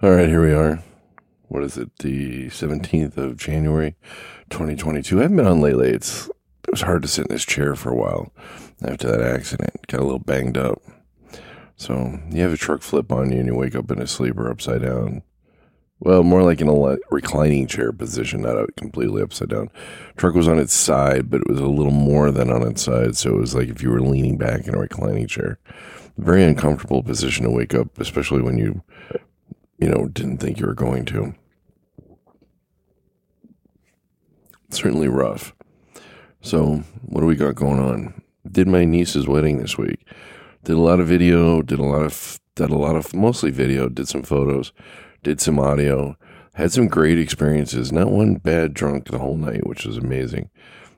All right, here we are. What is it? The 17th of January, 2022. I haven't been on lately. It's it was hard to sit in this chair for a while after that accident. Got a little banged up. So you have a truck flip on you and you wake up in a sleeper upside down. Well, more like in a reclining chair position, not completely upside down. Truck was on its side, but it was a little more than on its side. So it was like if you were leaning back in a reclining chair. Very uncomfortable position to wake up, especially when you you know, didn't think you were going to. Certainly rough. So, what do we got going on? Did my niece's wedding this week. Did a lot of video, did a lot of did a lot of mostly video, did some photos, did some audio, had some great experiences. Not one bad drunk the whole night, which was amazing.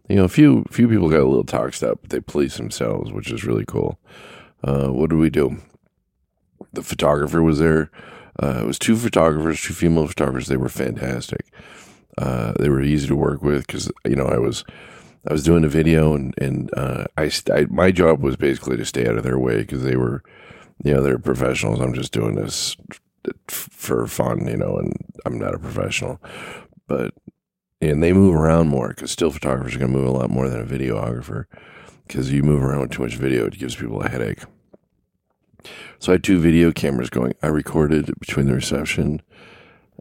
You know, a few few people got a little toxed up, but they policed themselves, which is really cool. Uh, what did we do? The photographer was there. Uh, it was two photographers, two female photographers. They were fantastic. Uh, they were easy to work with because you know I was I was doing a video and and uh, I, I, my job was basically to stay out of their way because they were you know they're professionals. I'm just doing this for fun, you know, and I'm not a professional, but and they move around more because still photographers are going to move a lot more than a videographer because you move around with too much video, it gives people a headache. So I had two video cameras going. I recorded between the reception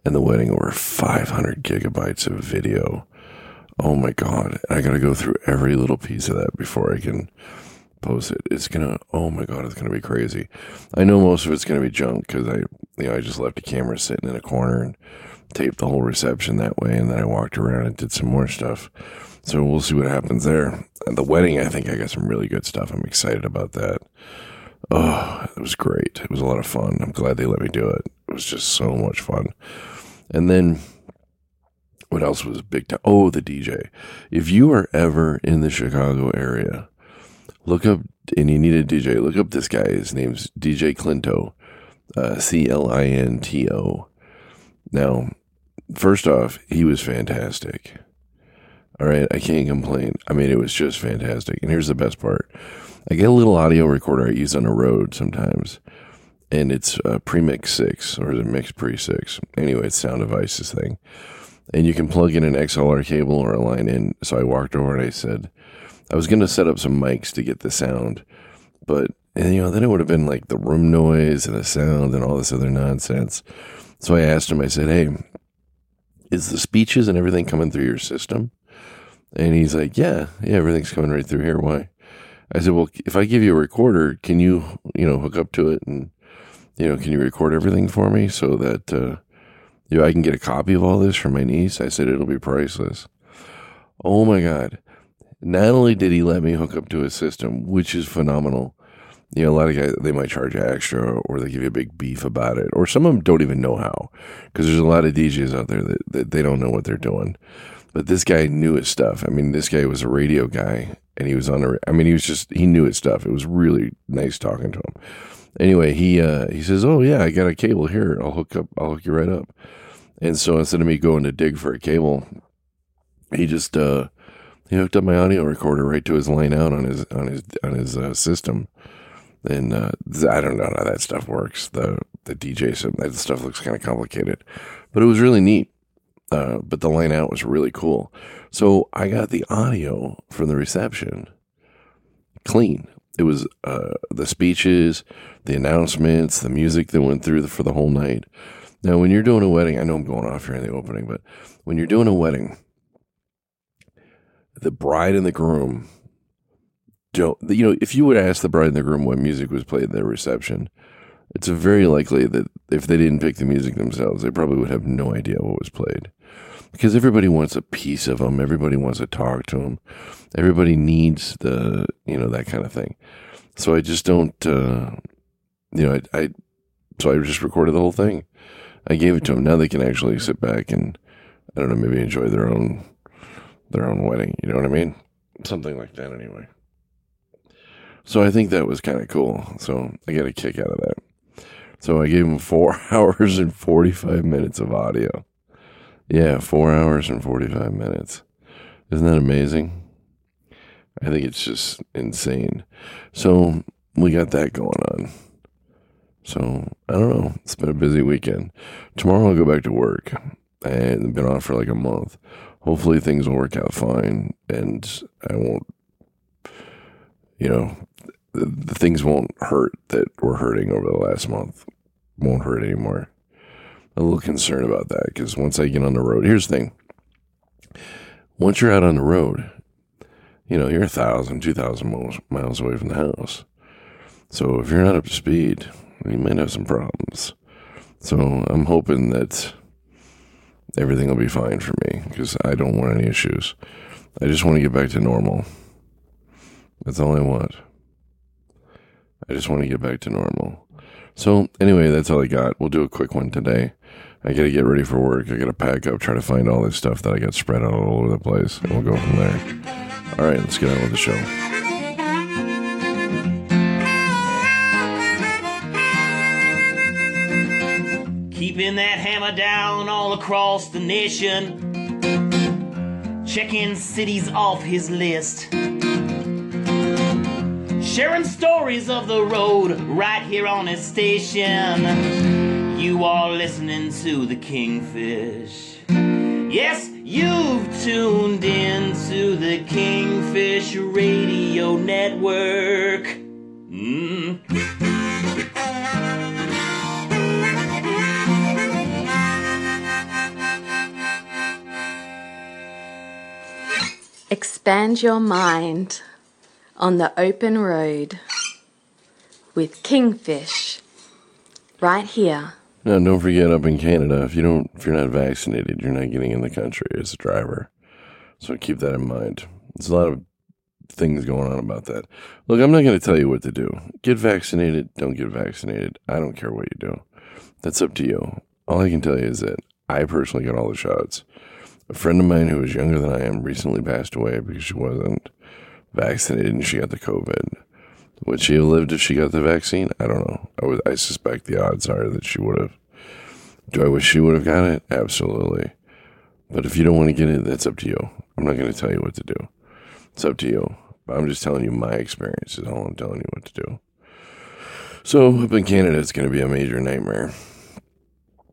and the wedding over 500 gigabytes of video. Oh my God. I got to go through every little piece of that before I can post it. It's going to, oh my God, it's going to be crazy. I know most of it's going to be junk because I, you know, I just left a camera sitting in a corner and taped the whole reception that way. And then I walked around and did some more stuff. So we'll see what happens there. And the wedding, I think I got some really good stuff. I'm excited about that. Oh, it was great. It was a lot of fun. I'm glad they let me do it. It was just so much fun. And then what else was big time? Oh, the DJ. If you are ever in the Chicago area, look up and you need a DJ. Look up this guy. His name's DJ Clinto, uh, C L I N T O. Now, first off, he was fantastic. All right, I can't complain. I mean, it was just fantastic. And here's the best part I get a little audio recorder I use on the road sometimes, and it's a Premix 6 or is it Mix Pre 6? Anyway, it's Sound Devices thing. And you can plug in an XLR cable or a line in. So I walked over and I said, I was going to set up some mics to get the sound, but and, you know, then it would have been like the room noise and the sound and all this other nonsense. So I asked him, I said, Hey, is the speeches and everything coming through your system? And he's like, Yeah, yeah, everything's coming right through here. Why? I said, well, if I give you a recorder, can you, you know, hook up to it and, you know, can you record everything for me so that, uh, you know, I can get a copy of all this for my niece? I said, it'll be priceless. Oh my God. Not only did he let me hook up to his system, which is phenomenal. You know, a lot of guys, they might charge you extra or they give you a big beef about it. Or some of them don't even know how because there's a lot of DJs out there that, that they don't know what they're doing. But this guy knew his stuff. I mean, this guy was a radio guy and he was on a, I mean, he was just, he knew his stuff. It was really nice talking to him. Anyway, he, uh, he says, Oh yeah, I got a cable here. I'll hook up, I'll hook you right up. And so instead of me going to dig for a cable, he just, uh, he hooked up my audio recorder right to his line out on his, on his, on his, uh, system. And, uh, I don't know how that stuff works. The, the DJ, that stuff looks kind of complicated, but it was really neat. Uh, but the line out was really cool. So I got the audio from the reception clean. It was uh, the speeches, the announcements, the music that went through the, for the whole night. Now, when you're doing a wedding, I know I'm going off here in the opening, but when you're doing a wedding, the bride and the groom don't, you know, if you would ask the bride and the groom what music was played at their reception, it's very likely that if they didn't pick the music themselves, they probably would have no idea what was played because everybody wants a piece of them. Everybody wants to talk to them. Everybody needs the, you know, that kind of thing. So I just don't, uh, you know, I, I, so I just recorded the whole thing. I gave it to them. Now they can actually sit back and, I don't know, maybe enjoy their own, their own wedding. You know what I mean? Something like that anyway. So I think that was kind of cool. So I get a kick out of that. So I gave him four hours and 45 minutes of audio. Yeah, four hours and 45 minutes. Isn't that amazing? I think it's just insane. So we got that going on. So I don't know. It's been a busy weekend. Tomorrow I'll go back to work. I've been off for like a month. Hopefully things will work out fine and I won't, you know, the, things won't hurt that were hurting over the last month. Won't hurt anymore. a little concerned about that because once I get on the road, here's the thing. Once you're out on the road, you know, you're a thousand, two thousand miles, miles away from the house. So if you're not up to speed, you might have some problems. So I'm hoping that everything will be fine for me because I don't want any issues. I just want to get back to normal. That's all I want. I just want to get back to normal. So, anyway, that's all I got. We'll do a quick one today. I got to get ready for work. I got to pack up, try to find all this stuff that I got spread out all over the place, and we'll go from there. All right, let's get on with the show. Keeping that hammer down all across the nation. Checking cities off his list. Sharing stories of the road right here on his station. You are listening to the Kingfish. Yes, you've tuned in to the Kingfish Radio Network. Mm. Expand your mind on the open road with Kingfish right here. Now, don't forget, up in Canada, if you don't, if you're not vaccinated, you're not getting in the country as a driver. So keep that in mind. There's a lot of things going on about that. Look, I'm not going to tell you what to do. Get vaccinated. Don't get vaccinated. I don't care what you do. That's up to you. All I can tell you is that I personally got all the shots. A friend of mine who was younger than I am recently passed away because she wasn't vaccinated and she got the COVID. Would she have lived if she got the vaccine? I don't know. I would. I suspect the odds are that she would have. Do I wish she would have got it? Absolutely. But if you don't want to get it, that's up to you. I'm not going to tell you what to do. It's up to you. But I'm just telling you my experience is all I'm telling you what to do. So up in Canada, it's going to be a major nightmare.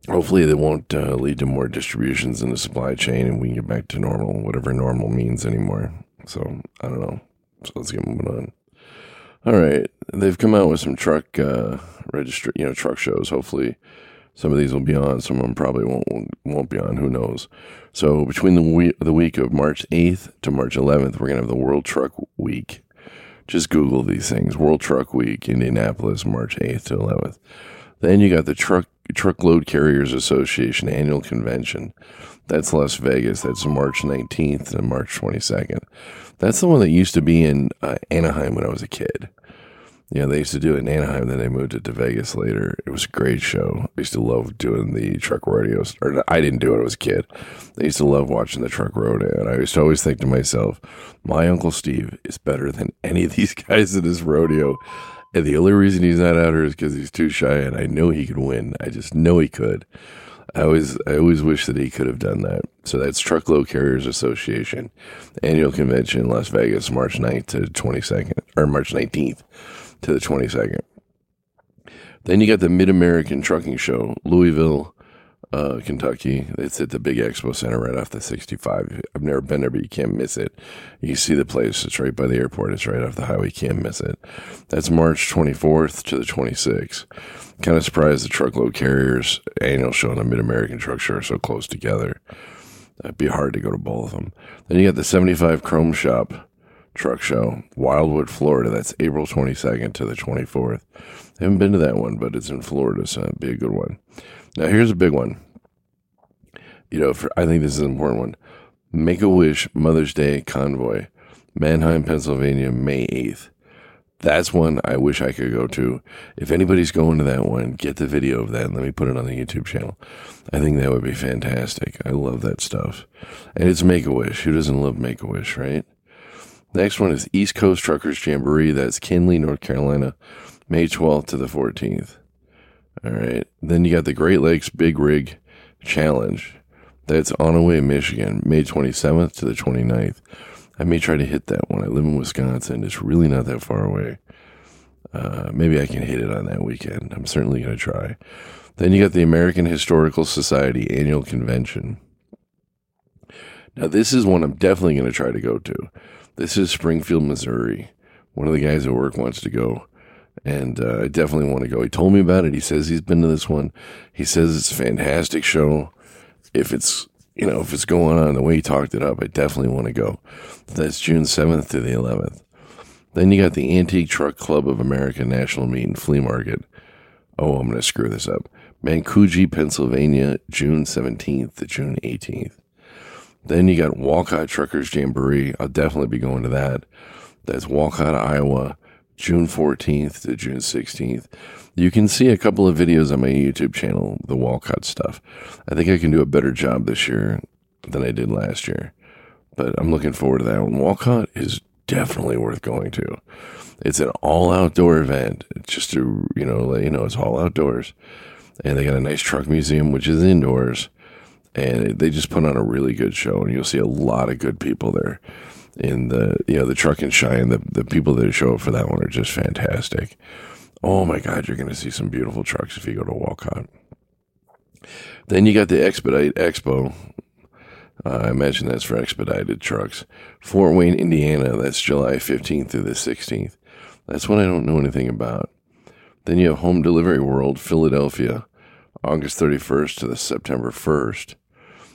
Hopefully, they won't uh, lead to more distributions in the supply chain, and we can get back to normal, whatever normal means anymore. So I don't know. So let's get moving on. All right, they've come out with some truck uh, register, you know, truck shows. Hopefully, some of these will be on. Some of them probably won't won't be on. Who knows? So between the week the week of March eighth to March eleventh, we're gonna have the World Truck Week. Just Google these things: World Truck Week, Indianapolis, March eighth to eleventh. Then you got the Truck Truckload Carriers Association annual convention. That's Las Vegas. That's March 19th and March 22nd. That's the one that used to be in uh, Anaheim when I was a kid. Yeah, they used to do it in Anaheim, then they moved it to Vegas later. It was a great show. I used to love doing the truck rodeos. Or I didn't do it, I was a kid. I used to love watching the truck rodeo. And I used to always think to myself, my Uncle Steve is better than any of these guys in this rodeo. And the only reason he's not out here is because he's too shy, and I know he could win. I just know he could. I always, I always wish that he could have done that. So that's Truckload Carriers Association annual convention Las Vegas, March 9th to 22nd, or March 19th to the 22nd. Then you got the Mid American Trucking Show, Louisville, uh, Kentucky. It's at the Big Expo Center right off the 65. I've never been there, but you can't miss it. You see the place. It's right by the airport. It's right off the highway. You can't miss it. That's March 24th to the 26th. Kind of surprised the truckload carriers annual show and the Mid American Truck Show are so close together. It'd be hard to go to both of them. Then you got the 75 Chrome Shop Truck Show, Wildwood, Florida. That's April 22nd to the 24th. I haven't been to that one, but it's in Florida, so it'd be a good one. Now, here's a big one. You know, for, I think this is an important one. Make a Wish Mother's Day Convoy, Manheim, Pennsylvania, May 8th. That's one I wish I could go to. If anybody's going to that one, get the video of that and let me put it on the YouTube channel. I think that would be fantastic. I love that stuff. And it's Make a Wish. Who doesn't love Make a Wish, right? Next one is East Coast Truckers Jamboree. That's Kenly, North Carolina, May 12th to the 14th. All right. Then you got the Great Lakes Big Rig Challenge. That's Onaway, Michigan, May 27th to the 29th. I may try to hit that one. I live in Wisconsin. It's really not that far away. Uh, maybe I can hit it on that weekend. I'm certainly going to try. Then you got the American Historical Society annual convention. Now, this is one I'm definitely going to try to go to. This is Springfield, Missouri. One of the guys at work wants to go, and uh, I definitely want to go. He told me about it. He says he's been to this one. He says it's a fantastic show. If it's you know if it's going on the way he talked it up, I definitely want to go. That's June 7th to the 11th. Then you got the Antique Truck Club of America National Meet and Flea Market. Oh, I'm going to screw this up. Mancougie, Pennsylvania, June 17th to June 18th. Then you got Walcott Truckers Jamboree. I'll definitely be going to that. That's Walcott, Iowa, June 14th to June 16th. You can see a couple of videos on my YouTube channel, the Walcott stuff. I think I can do a better job this year than I did last year. But I'm looking forward to that one. Walcott is definitely worth going to. It's an all outdoor event. It's just to, you know, let you know, it's all outdoors. And they got a nice truck museum, which is indoors. And they just put on a really good show. And you'll see a lot of good people there. In the, you know, the truck and shine, the, the people that show up for that one are just fantastic. Oh my God, you're going to see some beautiful trucks if you go to Walcott. Then you got the Expedite Expo, uh, I imagine that's for expedited trucks. Fort Wayne, Indiana, that's July 15th through the 16th. That's one I don't know anything about. Then you have Home Delivery World, Philadelphia, August 31st to the September 1st.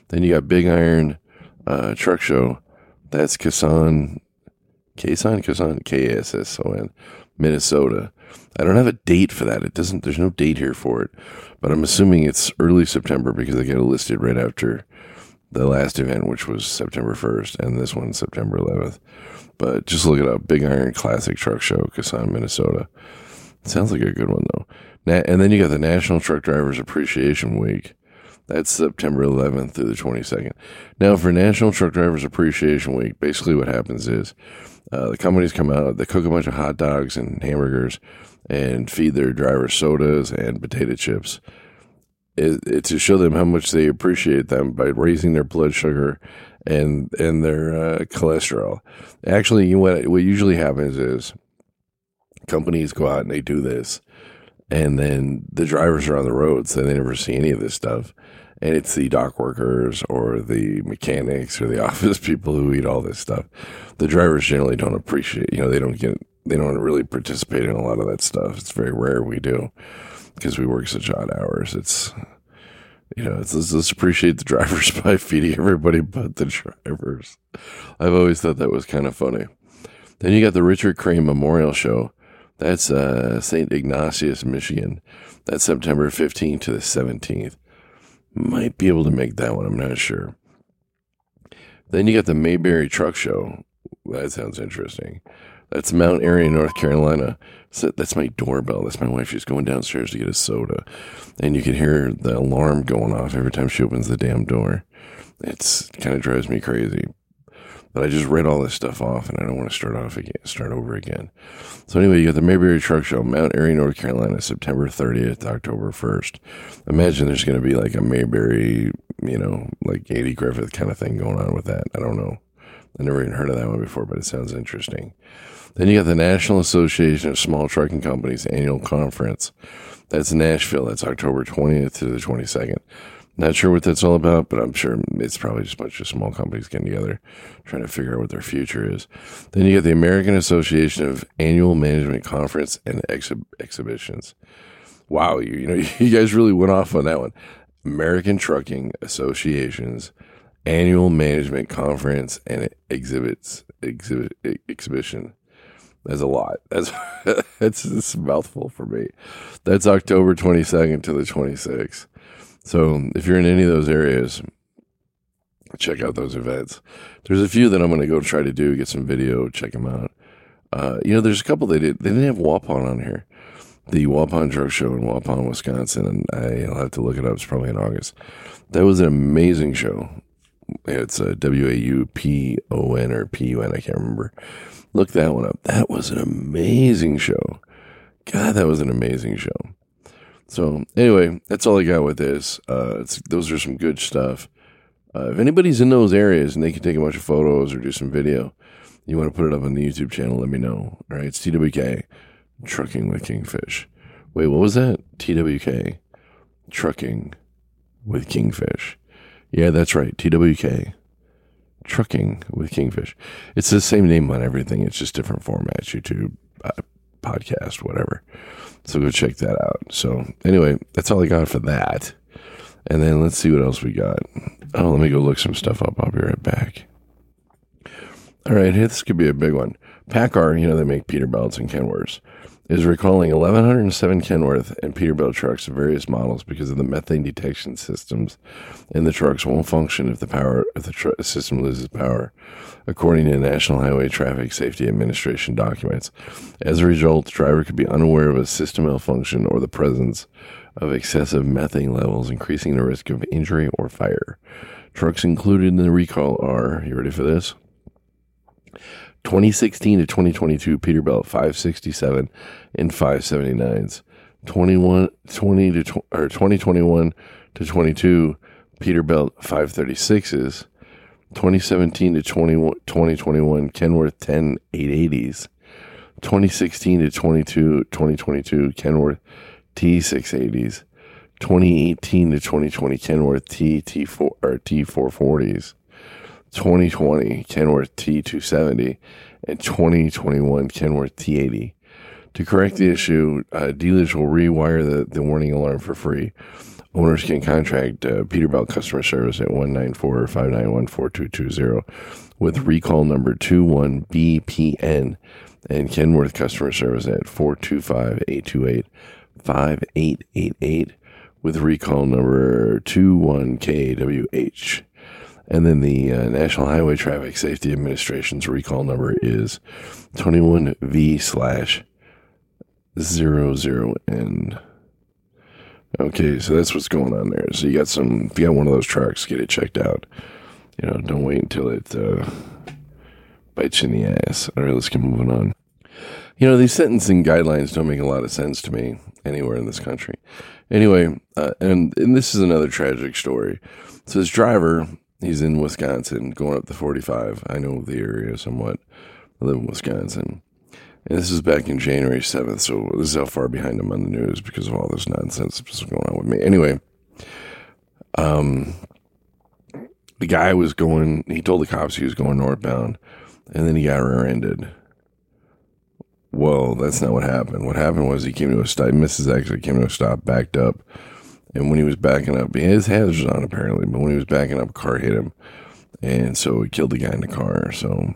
Then you got Big Iron uh, Truck Show, that's Kasson, Kasson, Kasson, K S S O N, Minnesota. I don't have a date for that. It doesn't. There's no date here for it, but I'm assuming it's early September because they get it listed right after the last event, which was September 1st, and this one September 11th. But just look it up Big Iron Classic Truck Show, Kasson, Minnesota. Sounds like a good one, though. and then you got the National Truck Drivers Appreciation Week. That's September 11th through the 22nd. Now, for National Truck Drivers Appreciation Week, basically what happens is uh, the companies come out, they cook a bunch of hot dogs and hamburgers and feed their drivers sodas and potato chips it, it, to show them how much they appreciate them by raising their blood sugar and and their uh, cholesterol. Actually, what what usually happens is companies go out and they do this, and then the drivers are on the road, so they never see any of this stuff. And it's the dock workers or the mechanics or the office people who eat all this stuff. The drivers generally don't appreciate. You know, they don't get they don't really participate in a lot of that stuff. It's very rare we do because we work such odd hours. It's you know, it's, let's, let's appreciate the drivers by feeding everybody but the drivers. I've always thought that was kind of funny. Then you got the Richard Crane Memorial Show. That's uh, St. Ignatius, Michigan. That's September 15th to the 17th. Might be able to make that one. I'm not sure. Then you got the Mayberry Truck Show. That sounds interesting. That's Mount Airy, North Carolina. So that's my doorbell. That's my wife. She's going downstairs to get a soda, and you can hear the alarm going off every time she opens the damn door. It's kind of drives me crazy. But I just read all this stuff off, and I don't want to start off again, start over again. So anyway, you got the Mayberry Truck Show, Mount Airy, North Carolina, September 30th October 1st. Imagine there's going to be like a Mayberry, you know, like Andy Griffith kind of thing going on with that. I don't know. I never even heard of that one before, but it sounds interesting. Then you got the National Association of Small Trucking Companies annual conference. That's Nashville. That's October 20th to the 22nd. Not sure what that's all about, but I'm sure it's probably just a bunch of small companies getting together, trying to figure out what their future is. Then you got the American Association of Annual Management Conference and Exhib- Exhibitions. Wow, you, you know, you guys really went off on that one. American Trucking Association's Annual Management Conference and Exhibits Exhibit Exhibition. That's a lot. That's that's, that's a mouthful for me. That's October 22nd to the 26th. So if you're in any of those areas, check out those events. There's a few that I'm going to go try to do, get some video, check them out. Uh, you know, there's a couple they did. They didn't have Waupun on here. The Waupun Truck Show in Waupun, Wisconsin, and I'll have to look it up. It's probably in August. That was an amazing show. It's a W A U P O N or P U N. I can't remember. Look that one up. That was an amazing show. God, that was an amazing show. So anyway, that's all I got with this. Uh, those are some good stuff. Uh, if anybody's in those areas and they can take a bunch of photos or do some video, you want to put it up on the YouTube channel, let me know. All right, it's TWK. Trucking with Kingfish. Wait, what was that? TWK. Trucking with Kingfish. Yeah, that's right. TWK. Trucking with Kingfish. It's the same name on everything. It's just different formats. YouTube, uh, podcast, whatever. So go check that out. So anyway, that's all I got for that. And then let's see what else we got. Oh, let me go look some stuff up. I'll be right back. All right, this could be a big one. PACCAR, you know, they make Peter Peterbilts and Kenworths, is recalling 1,107 Kenworth and Peterbilt trucks of various models because of the methane detection systems in the trucks won't function if the power if the tr- system loses power, according to National Highway Traffic Safety Administration documents. As a result, the driver could be unaware of a system malfunction or the presence of excessive methane levels, increasing the risk of injury or fire. Trucks included in the recall are, you ready for this? 2016 to 2022 Peterbilt 567 and 579s. 21 20 to or 2021 to 22 Peterbilt 536s. 2017 to 20, 2021 Kenworth 10 880s. 2016 to 22 2022 Kenworth T680s. 2018 to 2020 Kenworth T T4 or T440s. 2020 Kenworth T270 and 2021 Kenworth T80. To correct the issue, uh, dealers will rewire the, the warning alarm for free. Owners can contact uh, Peterbilt customer service at 194 591 4220 with recall number 21BPN and Kenworth customer service at 425 828 5888 with recall number 21KWH. And then the uh, National Highway Traffic Safety Administration's recall number is 21V slash 00N. Okay, so that's what's going on there. So you got some, if you got one of those trucks, get it checked out. You know, don't wait until it uh, bites you in the ass. All right, let's keep moving on. You know, these sentencing guidelines don't make a lot of sense to me anywhere in this country. Anyway, uh, and, and this is another tragic story. So this driver, he's in Wisconsin, going up the 45. I know the area somewhat. I live in Wisconsin. And this is back in January 7th, so this is how far behind I'm on the news because of all this nonsense that's going on with me. Anyway, um, the guy was going, he told the cops he was going northbound, and then he got rear ended. Well, that's not what happened. What happened was he came to a stop, Mrs. actually came to a stop, backed up, and when he was backing up, his hazards on apparently, but when he was backing up, a car hit him, and so he killed the guy in the car. So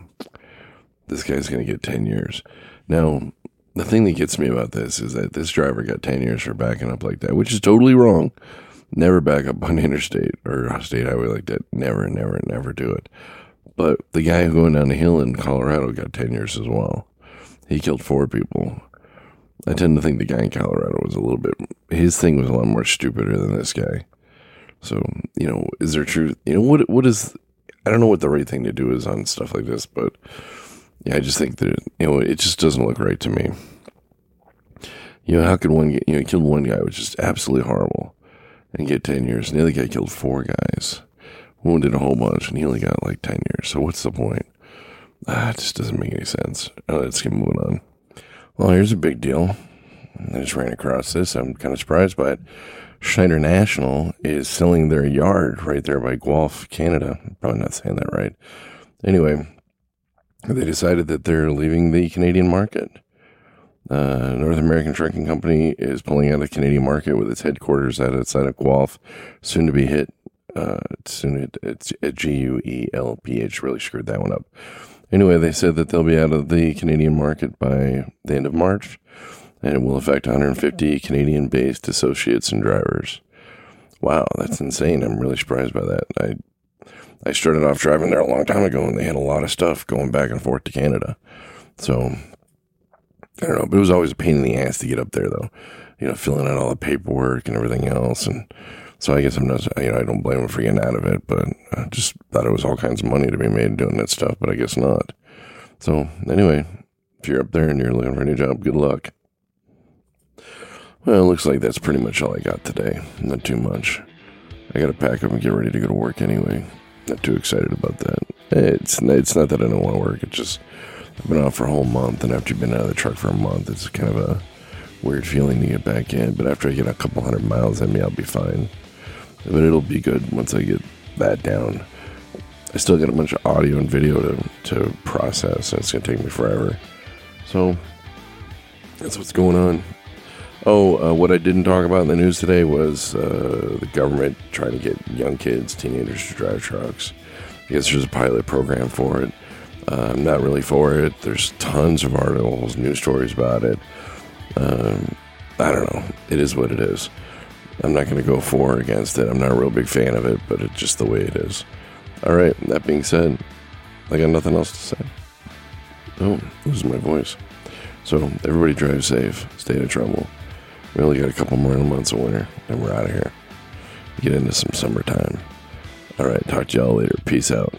this guy's going to get 10 years. Now, the thing that gets me about this is that this driver got 10 years for backing up like that, which is totally wrong. Never back up on interstate or state highway like that. Never, never, never do it. But the guy going down the hill in Colorado got 10 years as well. He killed four people. I tend to think the guy in Colorado was a little bit, his thing was a lot more stupider than this guy. So, you know, is there truth? You know, what, what is, I don't know what the right thing to do is on stuff like this, but yeah, I just think that you know it just doesn't look right to me. You know, how could one you know killed one guy, which is absolutely horrible, and get ten years, and the other guy killed four guys, wounded a whole bunch, and he only got like ten years. So what's the point? Ah, it just doesn't make any sense. Uh, let's keep moving on. Well, here's a big deal. I just ran across this. I'm kind of surprised by it. Schneider National is selling their yard right there by Guelph, Canada. Probably not saying that right. Anyway, they decided that they're leaving the Canadian market. Uh, North American Trucking Company is pulling out of the Canadian market with its headquarters out outside of Guelph, soon to be hit. Uh, soon it, it's at G U E L P H. Really screwed that one up. Anyway, they said that they'll be out of the Canadian market by the end of March, and it will affect 150 Canadian-based associates and drivers. Wow, that's insane! I'm really surprised by that. I I started off driving there a long time ago, and they had a lot of stuff going back and forth to Canada. So I don't know, but it was always a pain in the ass to get up there, though. You know, filling out all the paperwork and everything else, and so I guess I'm not. You know, I don't blame them for getting out of it, but I just thought it was all kinds of money to be made doing that stuff, but I guess not. So anyway, if you're up there and you're looking for a new job, good luck. Well, it looks like that's pretty much all I got today. Not too much. I got to pack up and get ready to go to work anyway. Not too excited about that. It's it's not that I don't want to work. It's just I've been out for a whole month, and after you've been out of the truck for a month, it's kind of a weird feeling to get back in. But after I get a couple hundred miles in me, I'll be fine. But it'll be good once I get that down. I still got a bunch of audio and video to, to process, and it's going to take me forever. So that's what's going on. Oh, uh, what I didn't talk about in the news today was uh, the government trying to get young kids, teenagers to drive trucks. I guess there's a pilot program for it. Uh, I'm not really for it. There's tons of articles, news stories about it. Um, I don't know. It is what it is. I'm not going to go for or against it. I'm not a real big fan of it, but it's just the way it is. All right. That being said, I got nothing else to say. Oh, losing my voice. So everybody drive safe. Stay out of trouble. We only got a couple more months of winter, and we're out of here. Get into some summertime. All right. Talk to y'all later. Peace out.